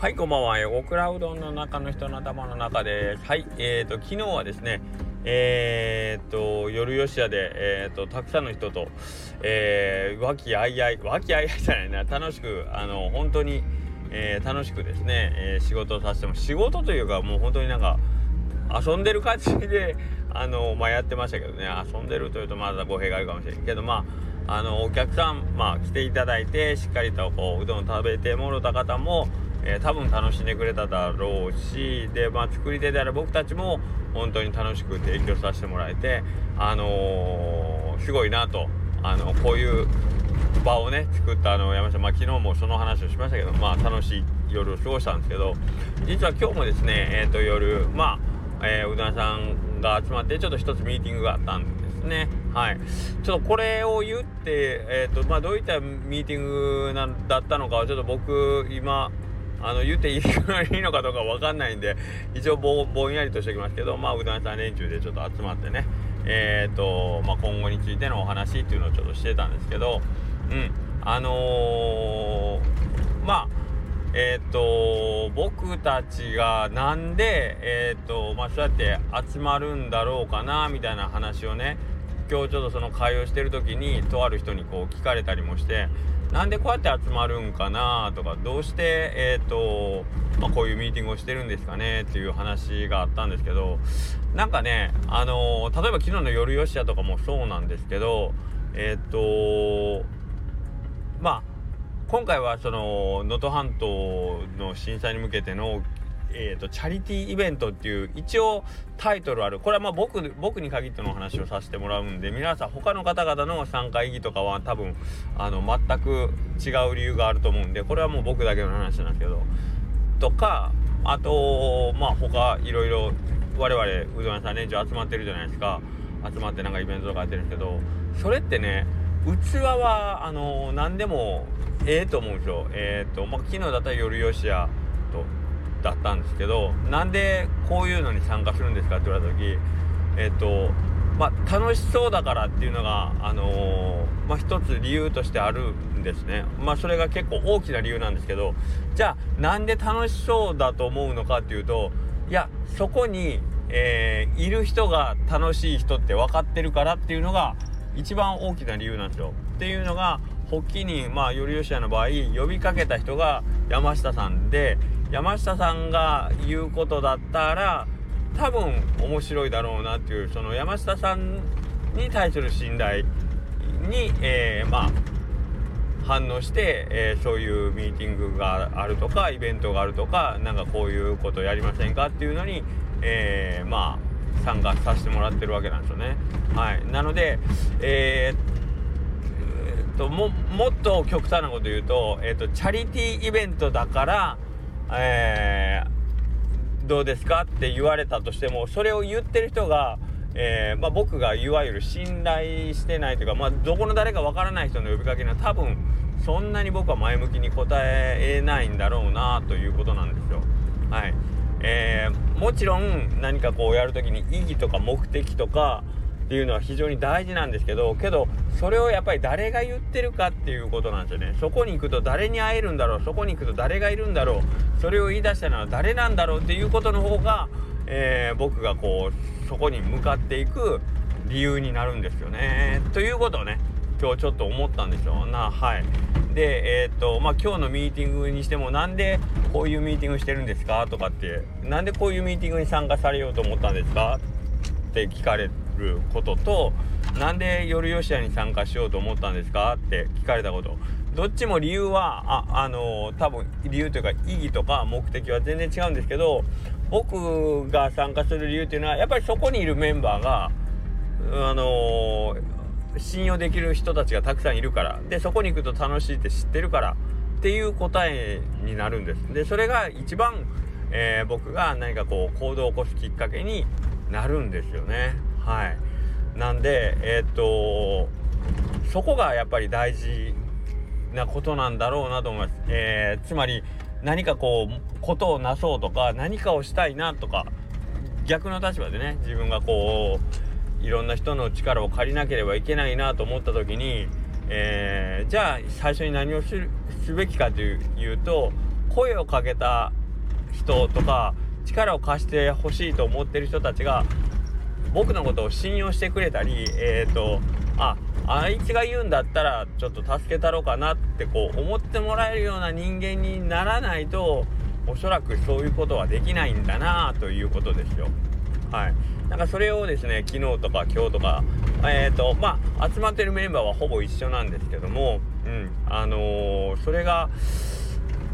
はい、こんばんは。オクラうどんの中の人の頭の中です。はい、えーと、昨日はですね、えーと、夜吉屋で、えーと、たくさんの人と、えー、和気あいあい、和気あいあいじゃないな、楽しく、あの、本当に、えー、楽しくですね、えー、仕事をさせても、仕事というか、もう本当になんか、遊んでる感じで、あの、まあ、やってましたけどね、遊んでるというとまだ語弊があるかもしれんけど、まあ、あの、お客さん、まあ、来ていただいて、しっかりとこう、うどんを食べてもろた方も、えー、多分楽しんでくれただろうしで、まあ、作り手である僕たちも本当に楽しく提供させてもらえてあのー、すごいなと。あのこういう場をね作ったあの山下まあ昨日もその話をしましたけどまあ楽しい夜を過ごしたんですけど実は今日もですねえっ、ー、と夜まあ、えー、うどん屋さんが集まってちょっと一つミーティングがあったんですね。はい。ちょっとこれを言ってえっ、ー、とまあどういったミーティングなんだったのかはちょっと僕今あの言っていいのかどうか分かんないんで一応ぼぼんやりとしておきますけどまあうどん屋さん連中でちょっと集まってねえっ、ー、と、まあ、今後についてのお話っていうのをちょっとしてたんですけどうんあのー、まあえっ、ー、と僕たちがなんでえっ、とまあそうやって集まるんだろうかなみたいな話をね今日ちょっとその会話してる時にとある人にこう聞かれたりもしてなんでこうやって集まるんかなとかどうしてえ、ー、と、まあ、こういうミーティングをしてるんですかねっていう話があったんですけどなんかねあのー、例えば昨日の夜吉屋とかもそうなんですけどえっ、ー、とまあ今回はその能登半島の震災に向けてのえーと、チャリティーイベントっていう一応タイトルある。これはまあ僕僕に限っての話をさせてもらうんで皆さん他の方々の参加意義とかは多分あの全く違う理由があると思うんでこれはもう僕だけの話なんですけど。とかあとまあ他いろいろ我々うどん屋さん年中集まってるじゃないですか。集まってなんかイベントとかやってるんですけどそれってね器はあの何でもええと思うんですよえっ、ー、とまあ昨日だったら夜吉屋とだったんですけどなんでこういうのに参加するんですかって言われた時えっ、とまあ楽しそうだからっていうのがあのー、まあ一つ理由としてあるんですねまあそれが結構大きな理由なんですけどじゃあなんで楽しそうだと思うのかっていうといやそこに、えー、いる人が楽しい人って分かってるからっていうのが一番大きな理由なんですよ。っていうのが発起人まあよりよしやの場合呼びかけた人が山下さんで山下さんが言うことだったら多分面白いだろうなっていうその山下さんに対する信頼に、えー、まあ反応して、えー、そういうミーティングがあるとかイベントがあるとかなんかこういうことやりませんかっていうのに、えー、まあ参加させてもらってるわけなんですよね。はい、なので、えー、ともっと極端なこと言うと,、えーとチャリティーイベントだからえー、どうですかって言われたとしてもそれを言ってる人が、えー、まあ、僕がいわゆる信頼してないというか、まあ、どこの誰かわからない人の呼びかけには多分そんなに僕は前向きに答えないんだろうなということなんですよ。はいえー、もちろん何かこうやる時に意義とか目的とかいうのは非常に大事なんですけどけどそれをやっぱり誰が言ってるかっていうことなんですよね。そこに行くと誰に会えるんだろう。そこに行くと誰がいるんだろう。それを言い出したのは誰なんだろうっていうことの方が、えー、僕がこうそこに向かっていく理由になるんですよね。ということをね今日ちょっと思ったんですよなはい。でえー、っとまあ今日のミーティングにしてもなんでこういうミーティングしてるんですかとかってなんでこういうミーティングに参加されようと思ったんですかって聞かれてることとなんで夜吉屋に参加しようと思ったんですかって聞かれたことどっちも理由はああのー、多分理由というか意義とか目的は全然違うんですけど僕が参加する理由っていうのはやっぱりそこにいるメンバーがあのー、信用できる人たちがたくさんいるからでそこに行くと楽しいって知ってるからっていう答えになるんです。でそれが一番、えー、僕が何かこう行動を起こすきっかけになるんですよね。はい。なんでえー、っとそこがやっぱり大事なことなんだろうなと思います、えー、つまり何かこうことをなそうとか何かをしたいなとか逆の立場でね自分がこういろんな人の力を借りなければいけないなと思った時に、えー、じゃあ最初に何をすべきかというと声をかけた人とか力を貸してほしいと思ってる人たちが僕のことを信用してくれたりえっ、ー、とああいつが言うんだったらちょっと助けたろうかなってこう思ってもらえるような人間にならないとおそらくそういうことはできないんだなということですよ。はい。なんかそれをですね、昨日とか今日とか、えっ、ー、と、まあ、集まってるメンバーはほぼ一緒なんですけども、うん、あのー、それが、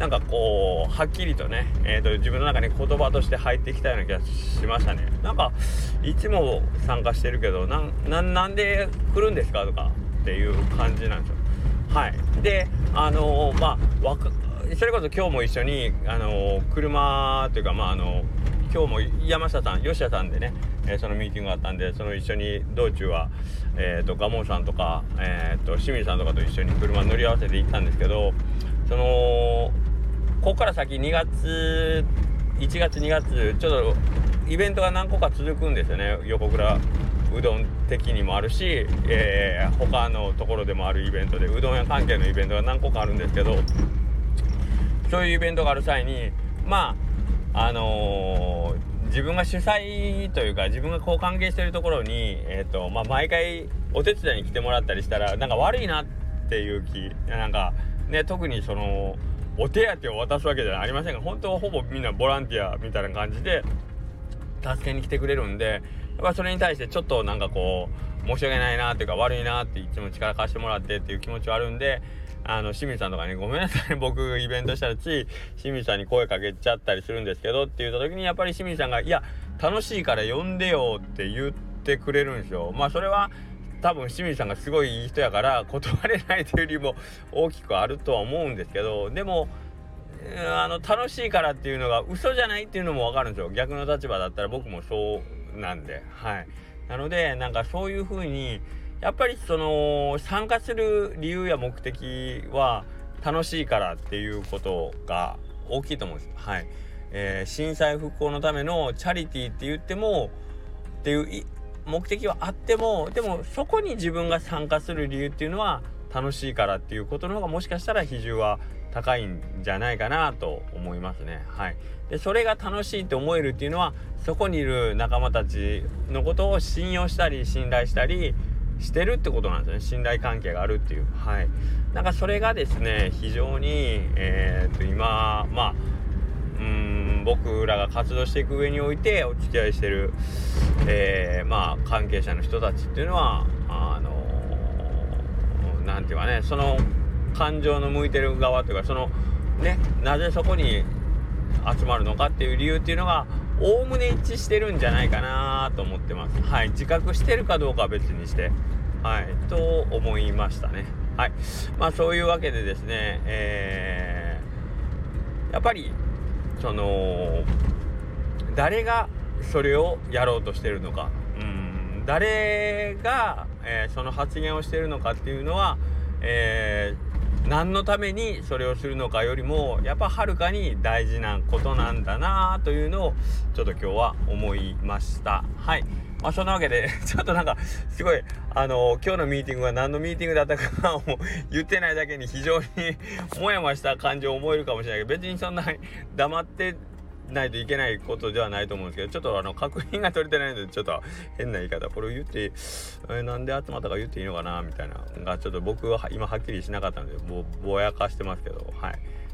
なんかこうはっきりとね、えーと、自分の中に言葉として入ってきたような気がしましたね。なんかいつも参加してるけどなんで来るんですかとかっていう感じなんですよ。はい。であのー、まあそれこそ今日も一緒にあのー、車というかまああの今日も山下さん吉田さんでね、えー、そのミーティングがあったんでその一緒に道中は、えーと、蒲生さんとか、えー、と清水さんとかと一緒に車乗り合わせて行ったんですけどそのここから先2月1月2月ちょっとイベントが何個か続くんですよね。横倉うどん的にもあるし、えー、他のところでもあるイベントでうどん屋関係のイベントが何個かあるんですけどそういうイベントがある際にまああのー、自分が主催というか自分がこう関係してるところに、えーとまあ、毎回お手伝いに来てもらったりしたらなんか悪いなっていう気なんかね特にそのお手当を渡すわけじゃありませんが本当はほぼみんなボランティアみたいな感じで助けに来てくれるんでやっぱそれに対してちょっとなんかこう申し訳ないなっていうか悪いなっていつも力貸してもらってっていう気持ちはあるんであの清水さんとかに、ごめんなさい僕イベントしたらつい清水さんに声かけちゃったりするんですけどって言った時にやっぱり清水さんが「いや楽しいから呼んでよ」って言ってくれるんですよ。まあそれは多分清水さんがすごいいい人やから断れないというよりも大きくあるとは思うんですけどでもあの楽しいからっていうのが嘘じゃないっていうのも分かるんですよ。逆の立場だったら僕もそうなんで。はい。なのでなんかそういう風にやっぱりその参加する理由や目的は楽しいからっていうことが大きいと思うんです。はい、えー、震災復興のためのチャリティーって言ってもっていう目的はあってもでもそこに自分が参加する理由っていうのは楽しいからっていうことの方がもしかしたら比重は高いんじゃないかなと思いますね。はい、でそれが楽しいって思えるっていうのはそこにいる仲間たちのことを信用したり信頼したりしてるってことなんですね。信頼関係があるっていう。はい。なんかそれがですね非常にえー、っと今まあ僕らが活動していく上においてお付き合いしてる、えー、まあ関係者の人たちっていうのはあの何、ー、て言うかねその感情の向いてる側というかそのねなぜそこに集まるのかっていう理由っていうのがおおむね一致してるんじゃないかなと思ってます。はい、自覚してるかどうかは別にして、はい、と思いましたね。はい、まあそういうわけでですね、えー、やっぱりその誰がそれをやろうとしてるのか。うん。誰が、えー、その発言をしてるのかっていうのは、え、何のためにそれをするのかよりもやっぱはるかに大事なことなんだなというのをちょっと今日は思いました。はい。まあそんなわけで ちょっとなんかすごいあの今日のミーティングは何のミーティングだったかも言ってないだけに非常に もやもやした感じを思えるかもしれないけど別にそんな黙ってないといけないことではないと思うんですけどちょっとあの確認が取れてないのでちょっと変な言い方これを言って、え、なんで集まったか言っていいのかなみたいながちょっと僕は今はっきりしなかったのでぼぼやかしてますけどは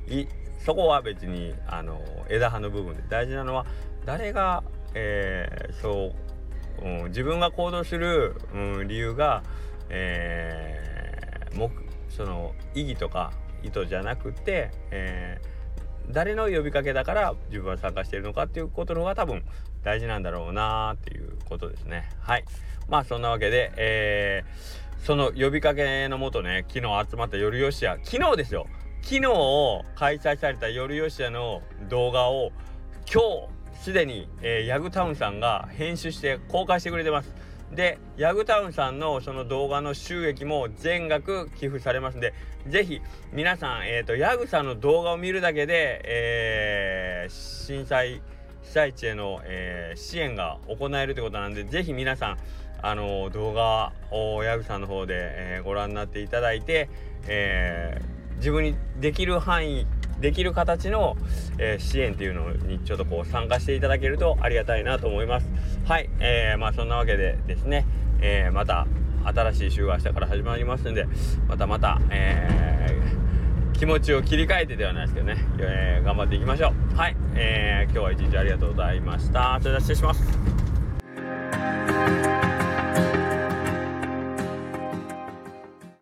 い。いそこは別にあの枝葉の部分で大事なのは誰が、えー、そう、うん、自分が行動する、うん、理由が、えー、その意義とか意図じゃなくて、えー誰の呼びかけだから自分は参加しているのかっていうことの方が多分大事なんだろうなっていうことですね。はい。まあそんなわけで、えー、その呼びかけのもとね、昨日集まった夜吉屋、昨日ですよ。昨日開催された夜吉屋の動画を今日すでに、えー、ヤグタウンさんが編集して公開してくれてます。で、ヤグタウンさんのその動画の収益も全額寄付されますんで、ぜひ皆さん、え、ー、と、ヤグさんの動画を見るだけで、えー、震災、被災地への、えー、支援が行えるということなんで、ぜひ皆さん、あの動画をヤグさんの方で、えー、ご覧になっていただいて、えー、自分にできる範囲できる形の、えー、支援っていうのにちょっとこう参加していただけるとありがたいなと思います。はい、えー、まあそんなわけでですね、えー、また新しい週が明日から始まりますんでまたまた、えー、気持ちを切り替えてではないですけどね、えー、頑張っていきましょう。はい、えー、今日は一日ありがとうございました。それでは失礼します。